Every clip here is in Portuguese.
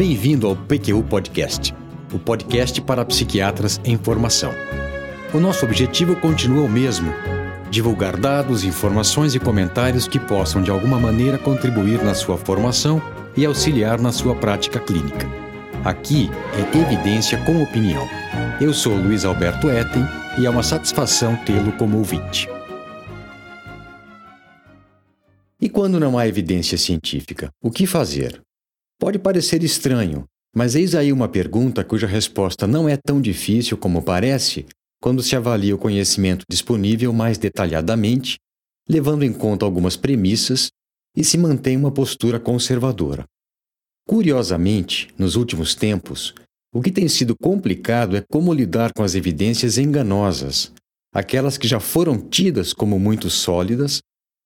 Bem-vindo ao PQU Podcast, o podcast para psiquiatras em formação. O nosso objetivo continua o mesmo: divulgar dados, informações e comentários que possam de alguma maneira contribuir na sua formação e auxiliar na sua prática clínica. Aqui é evidência com opinião. Eu sou Luiz Alberto Etten e é uma satisfação tê-lo como ouvinte. E quando não há evidência científica, o que fazer? Pode parecer estranho, mas eis aí uma pergunta cuja resposta não é tão difícil como parece quando se avalia o conhecimento disponível mais detalhadamente, levando em conta algumas premissas e se mantém uma postura conservadora. Curiosamente, nos últimos tempos, o que tem sido complicado é como lidar com as evidências enganosas, aquelas que já foram tidas como muito sólidas,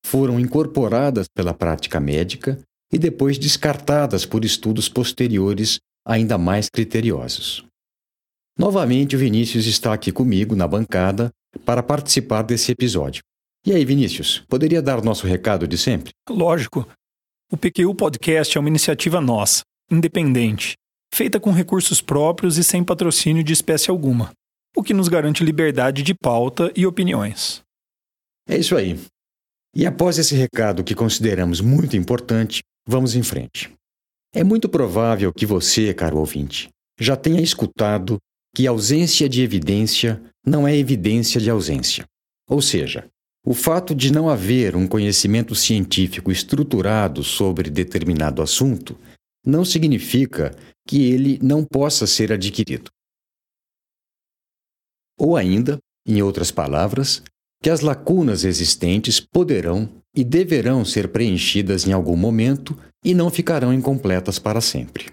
foram incorporadas pela prática médica e depois descartadas por estudos posteriores ainda mais criteriosos. Novamente, o Vinícius está aqui comigo na bancada para participar desse episódio. E aí, Vinícius, poderia dar nosso recado de sempre? Lógico. O PQU Podcast é uma iniciativa nossa, independente, feita com recursos próprios e sem patrocínio de espécie alguma, o que nos garante liberdade de pauta e opiniões. É isso aí. E após esse recado que consideramos muito importante, vamos em frente. É muito provável que você, caro ouvinte, já tenha escutado que ausência de evidência não é evidência de ausência. Ou seja, o fato de não haver um conhecimento científico estruturado sobre determinado assunto não significa que ele não possa ser adquirido. Ou ainda, em outras palavras, que as lacunas existentes poderão e deverão ser preenchidas em algum momento e não ficarão incompletas para sempre.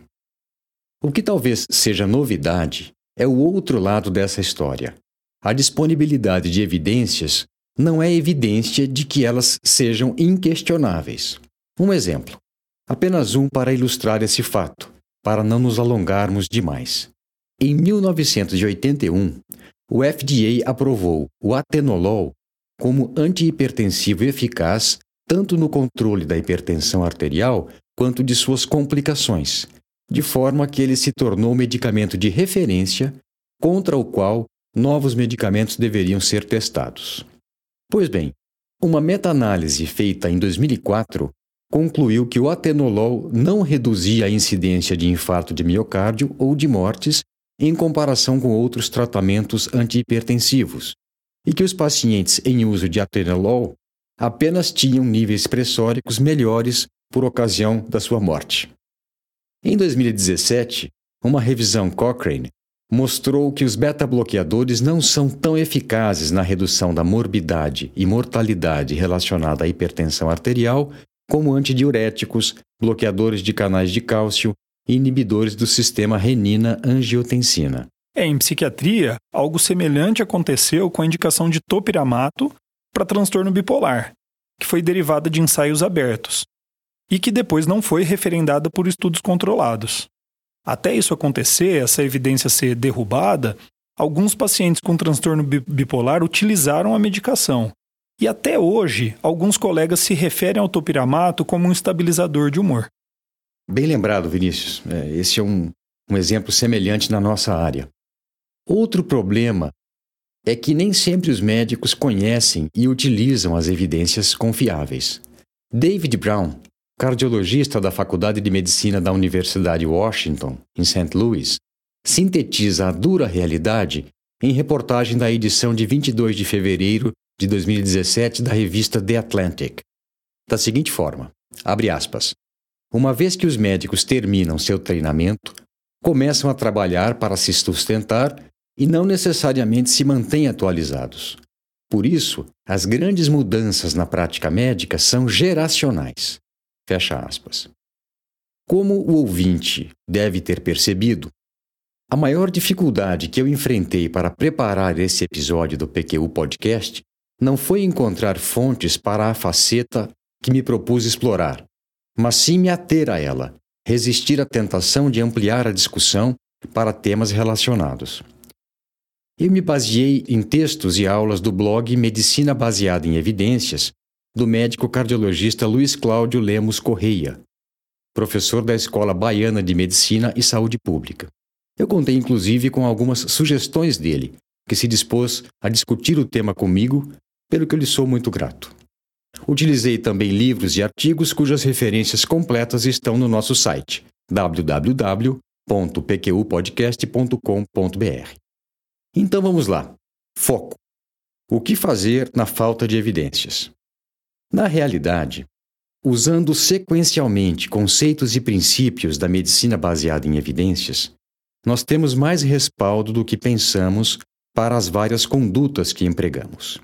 O que talvez seja novidade é o outro lado dessa história. A disponibilidade de evidências não é evidência de que elas sejam inquestionáveis. Um exemplo, apenas um para ilustrar esse fato, para não nos alongarmos demais. Em 1981, o FDA aprovou o atenolol como antihipertensivo eficaz tanto no controle da hipertensão arterial quanto de suas complicações, de forma que ele se tornou medicamento de referência contra o qual novos medicamentos deveriam ser testados. Pois bem, uma meta-análise feita em 2004 concluiu que o atenolol não reduzia a incidência de infarto de miocárdio ou de mortes em comparação com outros tratamentos antihipertensivos, e que os pacientes em uso de atenolol apenas tinham níveis pressóricos melhores por ocasião da sua morte. Em 2017, uma revisão Cochrane mostrou que os beta-bloqueadores não são tão eficazes na redução da morbidade e mortalidade relacionada à hipertensão arterial como antidiuréticos, bloqueadores de canais de cálcio e inibidores do sistema renina-angiotensina. É, em psiquiatria, algo semelhante aconteceu com a indicação de topiramato para transtorno bipolar, que foi derivada de ensaios abertos, e que depois não foi referendada por estudos controlados. Até isso acontecer, essa evidência ser derrubada, alguns pacientes com transtorno bipolar utilizaram a medicação. E até hoje, alguns colegas se referem ao topiramato como um estabilizador de humor. Bem lembrado, Vinícius. É, esse é um, um exemplo semelhante na nossa área. Outro problema é que nem sempre os médicos conhecem e utilizam as evidências confiáveis. David Brown, cardiologista da Faculdade de Medicina da Universidade Washington, em St. Louis, sintetiza a dura realidade em reportagem da edição de 22 de fevereiro de 2017 da revista The Atlantic. Da seguinte forma: abre aspas. Uma vez que os médicos terminam seu treinamento, começam a trabalhar para se sustentar e não necessariamente se mantêm atualizados. Por isso, as grandes mudanças na prática médica são geracionais. Fecha aspas. Como o ouvinte deve ter percebido, a maior dificuldade que eu enfrentei para preparar esse episódio do PQU Podcast não foi encontrar fontes para a faceta que me propus explorar, mas sim me ater a ela, resistir à tentação de ampliar a discussão para temas relacionados. Eu me baseei em textos e aulas do blog Medicina Baseada em Evidências, do médico cardiologista Luiz Cláudio Lemos Correia. professor da Escola Baiana de Medicina e Saúde Pública. Eu contei inclusive com algumas sugestões dele, que se dispôs a discutir o tema comigo, pelo que eu lhe sou muito grato. Utilizei também livros e artigos cujas referências completas estão no nosso site www.pqpodcast.com.br. Então vamos lá. Foco. O que fazer na falta de evidências? Na realidade, usando sequencialmente conceitos e princípios da medicina baseada em evidências, nós temos mais respaldo do que pensamos para as várias condutas que empregamos.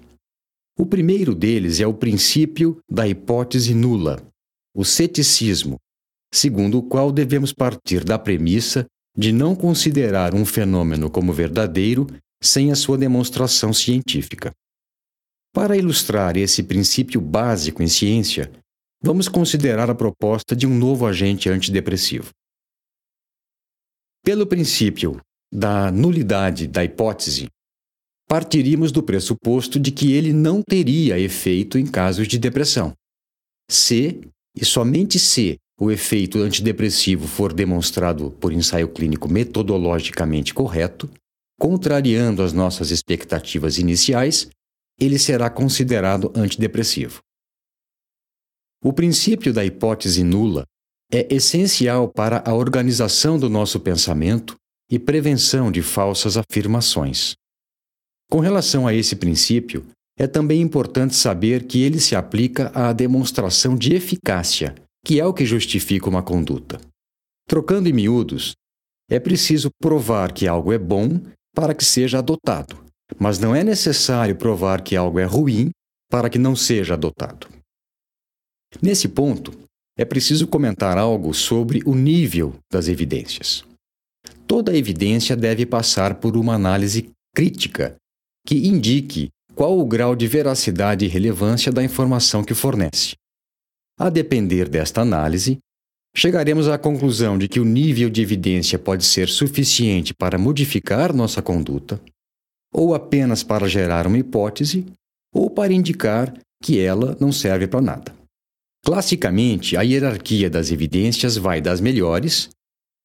O primeiro deles é o princípio da hipótese nula, o ceticismo, segundo o qual devemos partir da premissa de não considerar um fenômeno como verdadeiro sem a sua demonstração científica. Para ilustrar esse princípio básico em ciência, vamos considerar a proposta de um novo agente antidepressivo. Pelo princípio da nulidade da hipótese, partiríamos do pressuposto de que ele não teria efeito em casos de depressão. Se, e somente se, o efeito antidepressivo for demonstrado por ensaio clínico metodologicamente correto, contrariando as nossas expectativas iniciais, ele será considerado antidepressivo. O princípio da hipótese nula é essencial para a organização do nosso pensamento e prevenção de falsas afirmações. Com relação a esse princípio, é também importante saber que ele se aplica à demonstração de eficácia, que é o que justifica uma conduta. Trocando em miúdos, é preciso provar que algo é bom para que seja adotado, mas não é necessário provar que algo é ruim para que não seja adotado. Nesse ponto, é preciso comentar algo sobre o nível das evidências. Toda evidência deve passar por uma análise crítica que indique qual o grau de veracidade e relevância da informação que fornece. A depender desta análise, chegaremos à conclusão de que o nível de evidência pode ser suficiente para modificar nossa conduta, ou apenas para gerar uma hipótese, ou para indicar que ela não serve para nada. Classicamente, a hierarquia das evidências vai das melhores,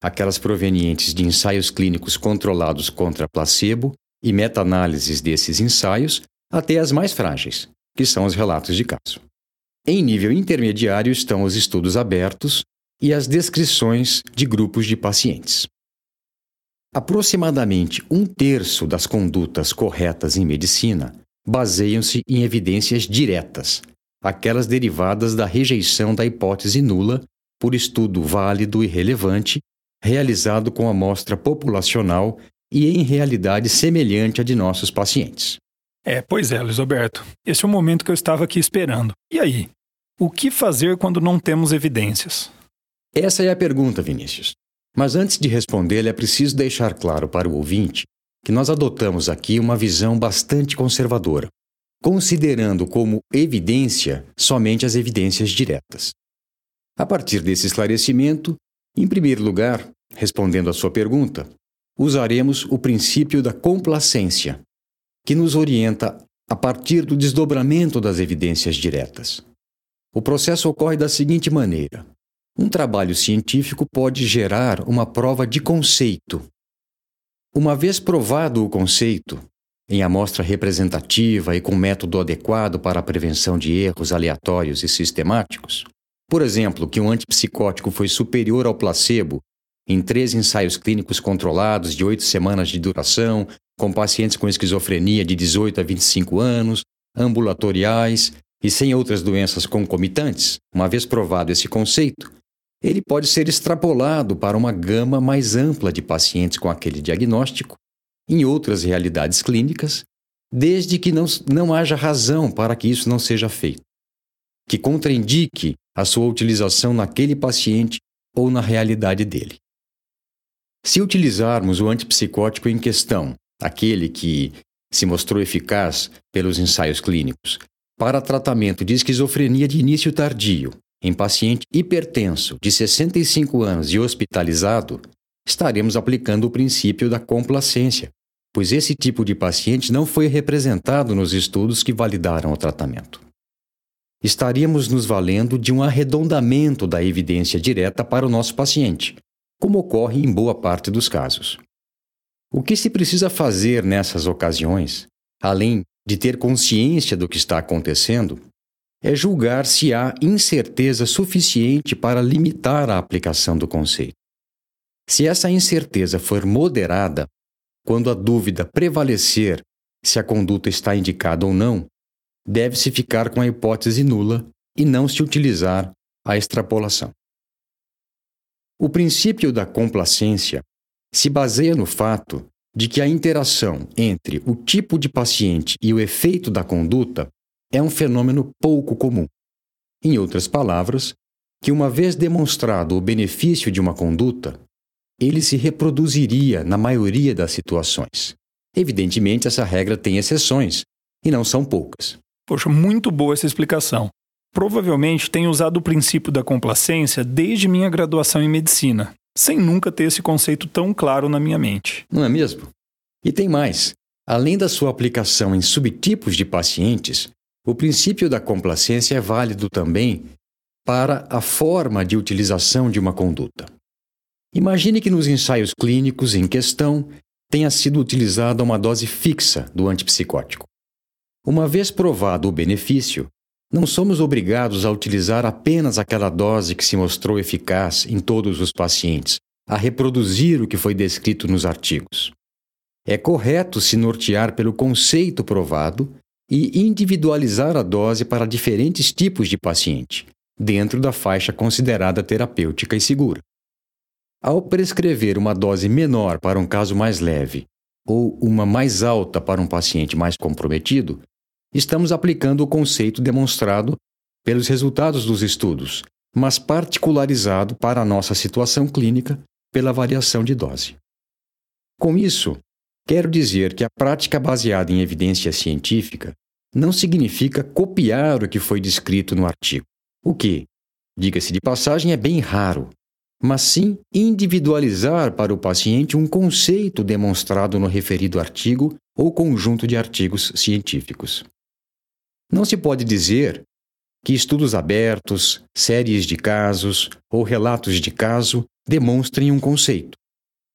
aquelas provenientes de ensaios clínicos controlados contra placebo, e meta-análises desses ensaios até as mais frágeis, que são os relatos de caso. Em nível intermediário estão os estudos abertos e as descrições de grupos de pacientes. Aproximadamente um terço das condutas corretas em medicina baseiam-se em evidências diretas, aquelas derivadas da rejeição da hipótese nula por estudo válido e relevante realizado com amostra populacional e em realidade semelhante à de nossos pacientes. É, pois é, Luiz Alberto. Esse é o momento que eu estava aqui esperando. E aí? O que fazer quando não temos evidências? Essa é a pergunta, Vinícius. Mas antes de respondê-la, é preciso deixar claro para o ouvinte que nós adotamos aqui uma visão bastante conservadora, considerando como evidência somente as evidências diretas. A partir desse esclarecimento, em primeiro lugar, respondendo à sua pergunta, usaremos o princípio da complacência, que nos orienta a partir do desdobramento das evidências diretas. O processo ocorre da seguinte maneira: um trabalho científico pode gerar uma prova de conceito. Uma vez provado o conceito, em amostra representativa e com método adequado para a prevenção de erros aleatórios e sistemáticos, por exemplo, que um antipsicótico foi superior ao placebo em três ensaios clínicos controlados de oito semanas de duração, com pacientes com esquizofrenia de 18 a 25 anos, ambulatoriais e sem outras doenças concomitantes, uma vez provado esse conceito, ele pode ser extrapolado para uma gama mais ampla de pacientes com aquele diagnóstico, em outras realidades clínicas, desde que não, não haja razão para que isso não seja feito, que contraindique a sua utilização naquele paciente ou na realidade dele. Se utilizarmos o antipsicótico em questão, aquele que se mostrou eficaz pelos ensaios clínicos, para tratamento de esquizofrenia de início tardio, em paciente hipertenso de 65 anos e hospitalizado, estaremos aplicando o princípio da complacência, pois esse tipo de paciente não foi representado nos estudos que validaram o tratamento. estaríamos nos valendo de um arredondamento da evidência direta para o nosso paciente, como ocorre em boa parte dos casos. O que se precisa fazer nessas ocasiões, além de ter consciência do que está acontecendo, é julgar se há incerteza suficiente para limitar a aplicação do conceito. Se essa incerteza for moderada, quando a dúvida prevalecer se a conduta está indicada ou não, deve-se ficar com a hipótese nula e não se utilizar a extrapolação. O princípio da complacência se baseia no fato de que a interação entre o tipo de paciente e o efeito da conduta é um fenômeno pouco comum. Em outras palavras, que uma vez demonstrado o benefício de uma conduta, ele se reproduziria na maioria das situações. Evidentemente, essa regra tem exceções, e não são poucas. Poxa, muito boa essa explicação. Provavelmente tenho usado o princípio da complacência desde minha graduação em medicina, sem nunca ter esse conceito tão claro na minha mente. Não é mesmo? E tem mais. Além da sua aplicação em subtipos de pacientes, o princípio da complacência é válido também para a forma de utilização de uma conduta. Imagine que nos ensaios clínicos em questão tenha sido utilizada uma dose fixa do antipsicótico. Uma vez provado o benefício, não somos obrigados a utilizar apenas aquela dose que se mostrou eficaz em todos os pacientes, a reproduzir o que foi descrito nos artigos. É correto se nortear pelo conceito provado e individualizar a dose para diferentes tipos de paciente, dentro da faixa considerada terapêutica e segura. Ao prescrever uma dose menor para um caso mais leve ou uma mais alta para um paciente mais comprometido, estamos aplicando o conceito demonstrado pelos resultados dos estudos, mas particularizado para a nossa situação clínica pela variação de dose. Com isso, quero dizer que a prática baseada em evidência científica não significa copiar o que foi descrito no artigo, o que, diga-se de passagem, é bem raro mas sim individualizar para o paciente um conceito demonstrado no referido artigo ou conjunto de artigos científicos. Não se pode dizer que estudos abertos, séries de casos ou relatos de caso demonstrem um conceito,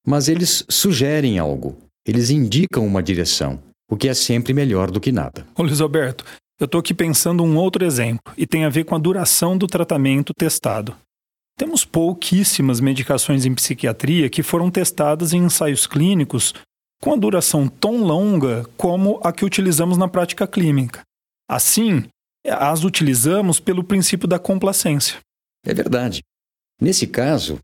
mas eles sugerem algo, eles indicam uma direção, o que é sempre melhor do que nada. Ô Luiz Alberto, eu estou aqui pensando um outro exemplo e tem a ver com a duração do tratamento testado. Temos pouquíssimas medicações em psiquiatria que foram testadas em ensaios clínicos com a duração tão longa como a que utilizamos na prática clínica. Assim, as utilizamos pelo princípio da complacência. É verdade. Nesse caso,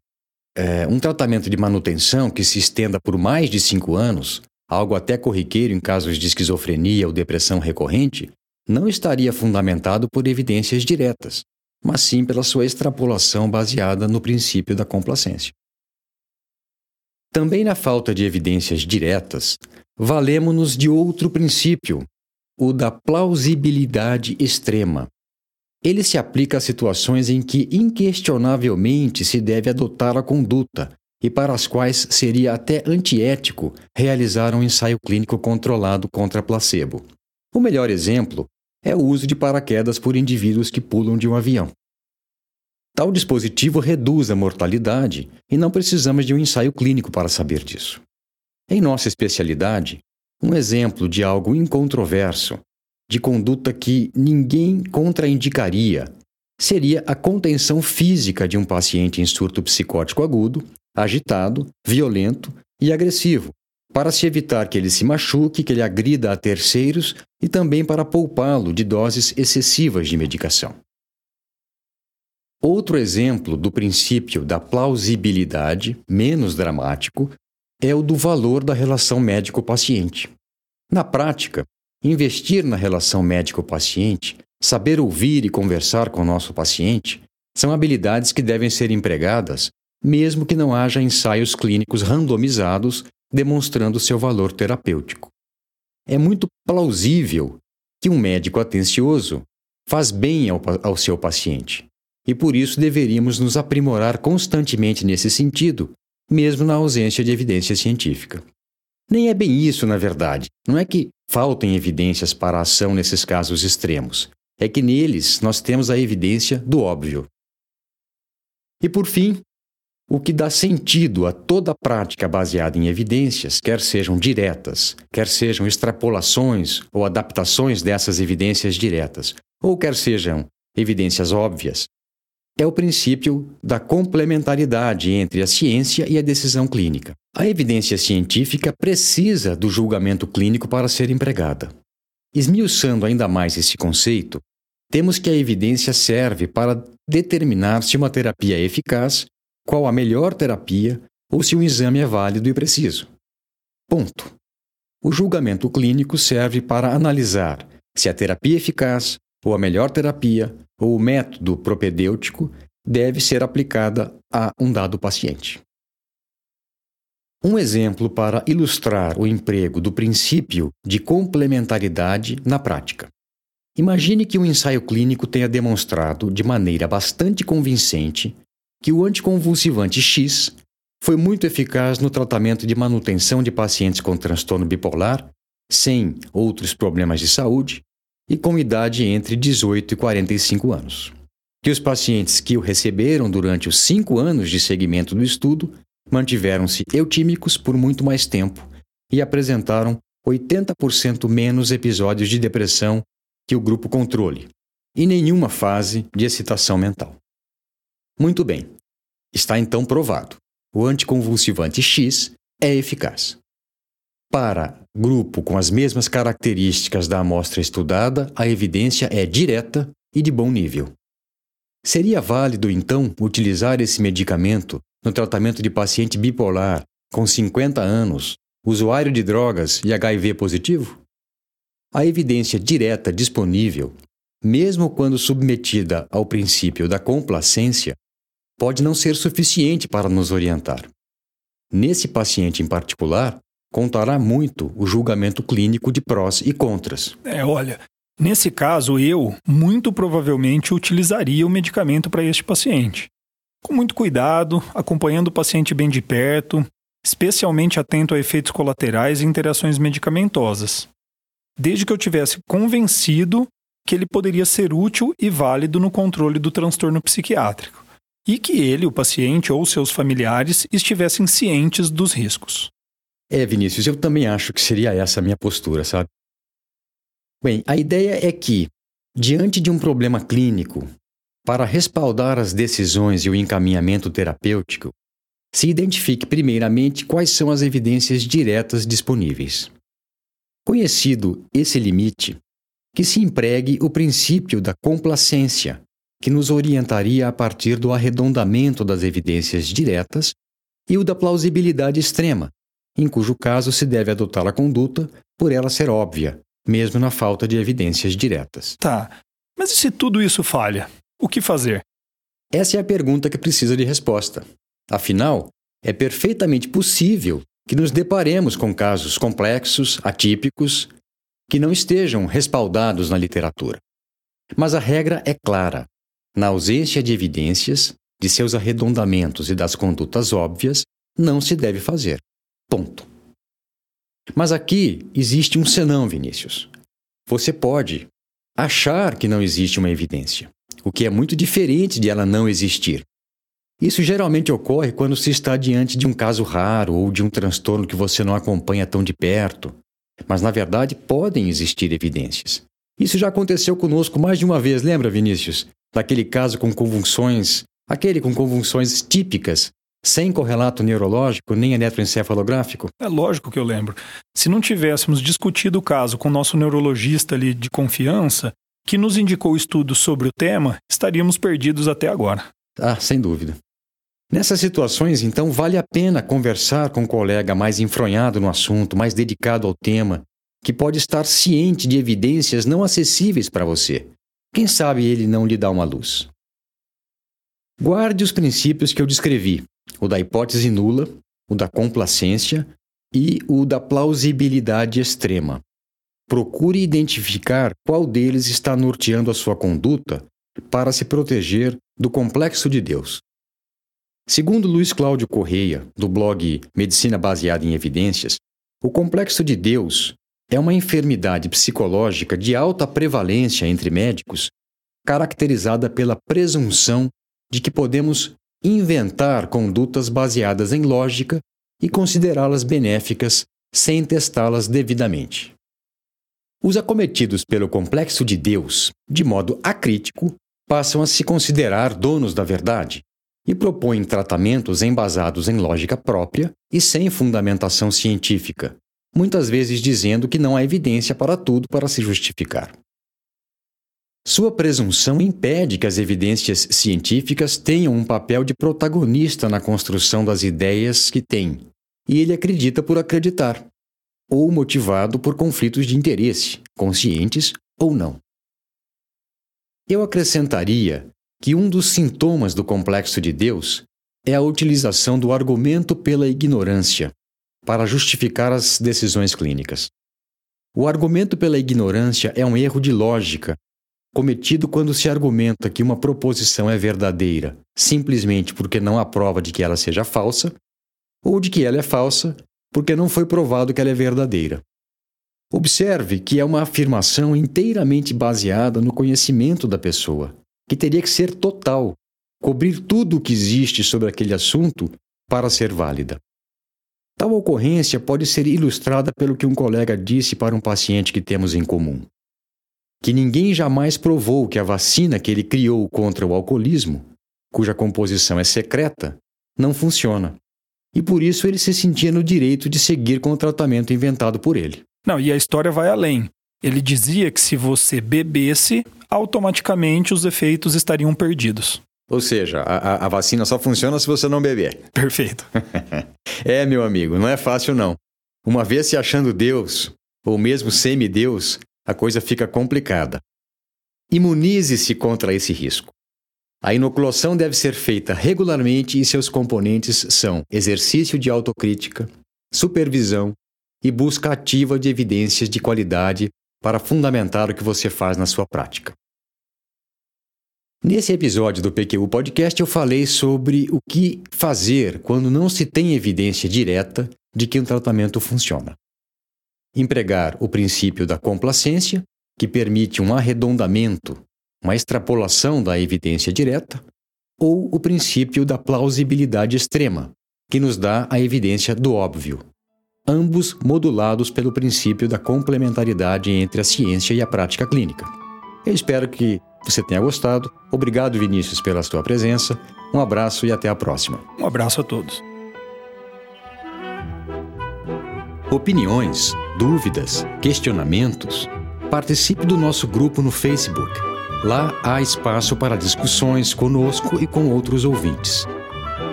é, um tratamento de manutenção que se estenda por mais de cinco anos, algo até corriqueiro em casos de esquizofrenia ou depressão recorrente, não estaria fundamentado por evidências diretas, mas sim pela sua extrapolação baseada no princípio da complacência. Também na falta de evidências diretas, valemos-nos de outro princípio, o da plausibilidade extrema. Ele se aplica a situações em que inquestionavelmente se deve adotar a conduta e para as quais seria até antiético realizar um ensaio clínico controlado contra placebo. O melhor exemplo é o uso de paraquedas por indivíduos que pulam de um avião. Tal dispositivo reduz a mortalidade e não precisamos de um ensaio clínico para saber disso. Em nossa especialidade, um exemplo de algo incontroverso, de conduta que ninguém contraindicaria, seria a contenção física de um paciente em surto psicótico agudo, agitado, violento e agressivo, para se evitar que ele se machuque, que ele agrida a terceiros e também para poupá-lo de doses excessivas de medicação. Outro exemplo do princípio da plausibilidade, menos dramático, é o do valor da relação médico-paciente. Na prática, investir na relação médico-paciente, saber ouvir e conversar com o nosso paciente, são habilidades que devem ser empregadas mesmo que não haja ensaios clínicos randomizados demonstrando seu valor terapêutico. É muito plausível que um médico atencioso faz bem ao, ao seu paciente, e por isso deveríamos nos aprimorar constantemente nesse sentido, mesmo na ausência de evidência científica. Nem é bem isso, na verdade. Não é que faltem evidências para a ação nesses casos extremos, é que neles nós temos a evidência do óbvio. E por fim, o que dá sentido a toda prática baseada em evidências, quer sejam diretas, quer sejam extrapolações ou adaptações dessas evidências diretas, ou quer sejam evidências óbvias, é o princípio da complementaridade entre a ciência e a decisão clínica. A evidência científica precisa do julgamento clínico para ser empregada. Esmiuçando ainda mais esse conceito, temos que a evidência serve para determinar se uma terapia é eficaz, qual a melhor terapia ou se um exame é válido e preciso. Ponto. O julgamento clínico serve para analisar se a terapia é eficaz, ou a melhor terapia, ou o método propedêutico deve ser aplicada a um dado paciente. Um exemplo para ilustrar o emprego do princípio de complementaridade na prática. Imagine que um ensaio clínico tenha demonstrado de maneira bastante convincente que o anticonvulsivante X foi muito eficaz no tratamento de manutenção de pacientes com transtorno bipolar, sem outros problemas de saúde, e com idade entre 18 e 45 anos. Que os pacientes que o receberam durante os cinco anos de seguimento do estudo mantiveram-se eutímicos por muito mais tempo e apresentaram 80% menos episódios de depressão que o grupo controle, e nenhuma fase de excitação mental. Muito bem, está então provado: o anticonvulsivante X é eficaz. Para grupo com as mesmas características da amostra estudada, a evidência é direta e de bom nível. Seria válido, então, utilizar esse medicamento no tratamento de paciente bipolar com 50 anos, usuário de drogas e HIV positivo? A evidência direta disponível, mesmo quando submetida ao princípio da complacência, pode não ser suficiente para nos orientar. Nesse paciente em particular, contará muito o julgamento clínico de prós e contras. É, olha, nesse caso eu muito provavelmente utilizaria o medicamento para este paciente. Com muito cuidado, acompanhando o paciente bem de perto, especialmente atento a efeitos colaterais e interações medicamentosas. Desde que eu tivesse convencido que ele poderia ser útil e válido no controle do transtorno psiquiátrico, e que ele, o paciente ou seus familiares estivessem cientes dos riscos. É, Vinícius, eu também acho que seria essa a minha postura, sabe? Bem, a ideia é que, diante de um problema clínico, para respaldar as decisões e o encaminhamento terapêutico, se identifique primeiramente quais são as evidências diretas disponíveis. Conhecido esse limite, que se empregue o princípio da complacência, que nos orientaria a partir do arredondamento das evidências diretas, e o da plausibilidade extrema, em cujo caso se deve adotar a conduta por ela ser óbvia, mesmo na falta de evidências diretas. Tá, mas e se tudo isso falha? O que fazer? Essa é a pergunta que precisa de resposta. Afinal, é perfeitamente possível que nos deparemos com casos complexos, atípicos, que não estejam respaldados na literatura. Mas a regra é clara. Na ausência de evidências, de seus arredondamentos e das condutas óbvias, não se deve fazer. Ponto. Mas aqui existe um senão, Vinícius. Você pode achar que não existe uma evidência, o que é muito diferente de ela não existir. Isso geralmente ocorre quando se está diante de um caso raro ou de um transtorno que você não acompanha tão de perto. Mas, na verdade, podem existir evidências. Isso já aconteceu conosco mais de uma vez, lembra, Vinícius? Daquele caso com convulsões, aquele com convulsões típicas sem correlato neurológico nem eletroencefalográfico? É lógico que eu lembro. Se não tivéssemos discutido o caso com o nosso neurologista ali de confiança, que nos indicou estudos sobre o tema, estaríamos perdidos até agora. Ah, sem dúvida. Nessas situações, então, vale a pena conversar com um colega mais enfronhado no assunto, mais dedicado ao tema, que pode estar ciente de evidências não acessíveis para você. Quem sabe ele não lhe dá uma luz. Guarde os princípios que eu descrevi, o da hipótese nula, o da complacência e o da plausibilidade extrema. Procure identificar qual deles está norteando a sua conduta para se proteger do complexo de Deus. Segundo Luiz Cláudio Correia, do blog Medicina Baseada em Evidências, o complexo de Deus é uma enfermidade psicológica de alta prevalência entre médicos, caracterizada pela presunção de que podemos inventar condutas baseadas em lógica e considerá-las benéficas sem testá-las devidamente. Os acometidos pelo complexo de Deus, de modo acrítico, passam a se considerar donos da verdade e propõem tratamentos embasados em lógica própria e sem fundamentação científica, muitas vezes dizendo que não há evidência para tudo para se justificar. Sua presunção impede que as evidências científicas tenham um papel de protagonista na construção das ideias que têm, e ele acredita por acreditar, ou motivado por conflitos de interesse, conscientes ou não. Eu acrescentaria que um dos sintomas do complexo de Deus é a utilização do argumento pela ignorância para justificar as decisões clínicas. O argumento pela ignorância é um erro de lógica cometido quando se argumenta que uma proposição é verdadeira simplesmente porque não há prova de que ela seja falsa, ou de que ela é falsa porque não foi provado que ela é verdadeira. Observe que é uma afirmação inteiramente baseada no conhecimento da pessoa, que teria que ser total, cobrir tudo o que existe sobre aquele assunto para ser válida. Tal ocorrência pode ser ilustrada pelo que um colega disse para um paciente que temos em comum. Que ninguém jamais provou que a vacina que ele criou contra o alcoolismo, cuja composição é secreta, não funciona. E por isso ele se sentia no direito de seguir com o tratamento inventado por ele. Não, e a história vai além. Ele dizia que se você bebesse, automaticamente os efeitos estariam perdidos. Ou seja, a, a vacina só funciona se você não beber. Perfeito. é, meu amigo, não é fácil não. Uma vez se achando Deus, ou mesmo semideus, a coisa fica complicada. Imunize-se contra esse risco. A inoculação deve ser feita regularmente e seus componentes são exercício de autocrítica, supervisão e busca ativa de evidências de qualidade para fundamentar o que você faz na sua prática. Nesse episódio do PQU Podcast, eu falei sobre o que fazer quando não se tem evidência direta de que um tratamento funciona. Empregar o princípio da complacência, que permite um arredondamento, uma extrapolação da evidência direta, ou o princípio da plausibilidade extrema, que nos dá a evidência do óbvio, ambos modulados pelo princípio da complementaridade entre a ciência e a prática clínica. Eu espero que você tenha gostado. Obrigado, Vinícius, pela sua presença. Um abraço e até a próxima. Um abraço a todos. Opiniões, dúvidas, questionamentos? Participe do nosso grupo no Facebook. Lá há espaço para discussões conosco e com outros ouvintes.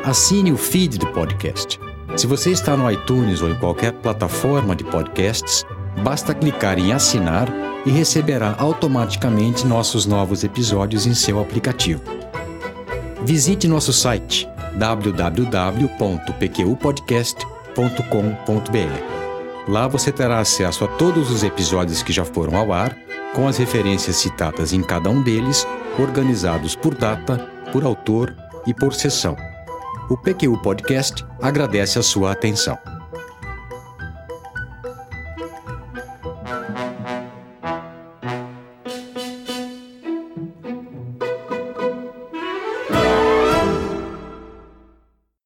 Assine o feed do podcast se você está no iTunes ou em qualquer plataforma de podcasts, basta clicar em assinar e receberá automaticamente nossos novos episódios em seu aplicativo. Visite nosso site www.pqpodcast.com.br. Lá você terá acesso a todos os episódios que já foram ao ar, com as referências citadas em cada um deles, organizados por data, por autor e por sessão. O PQU Podcast agradece a sua atenção.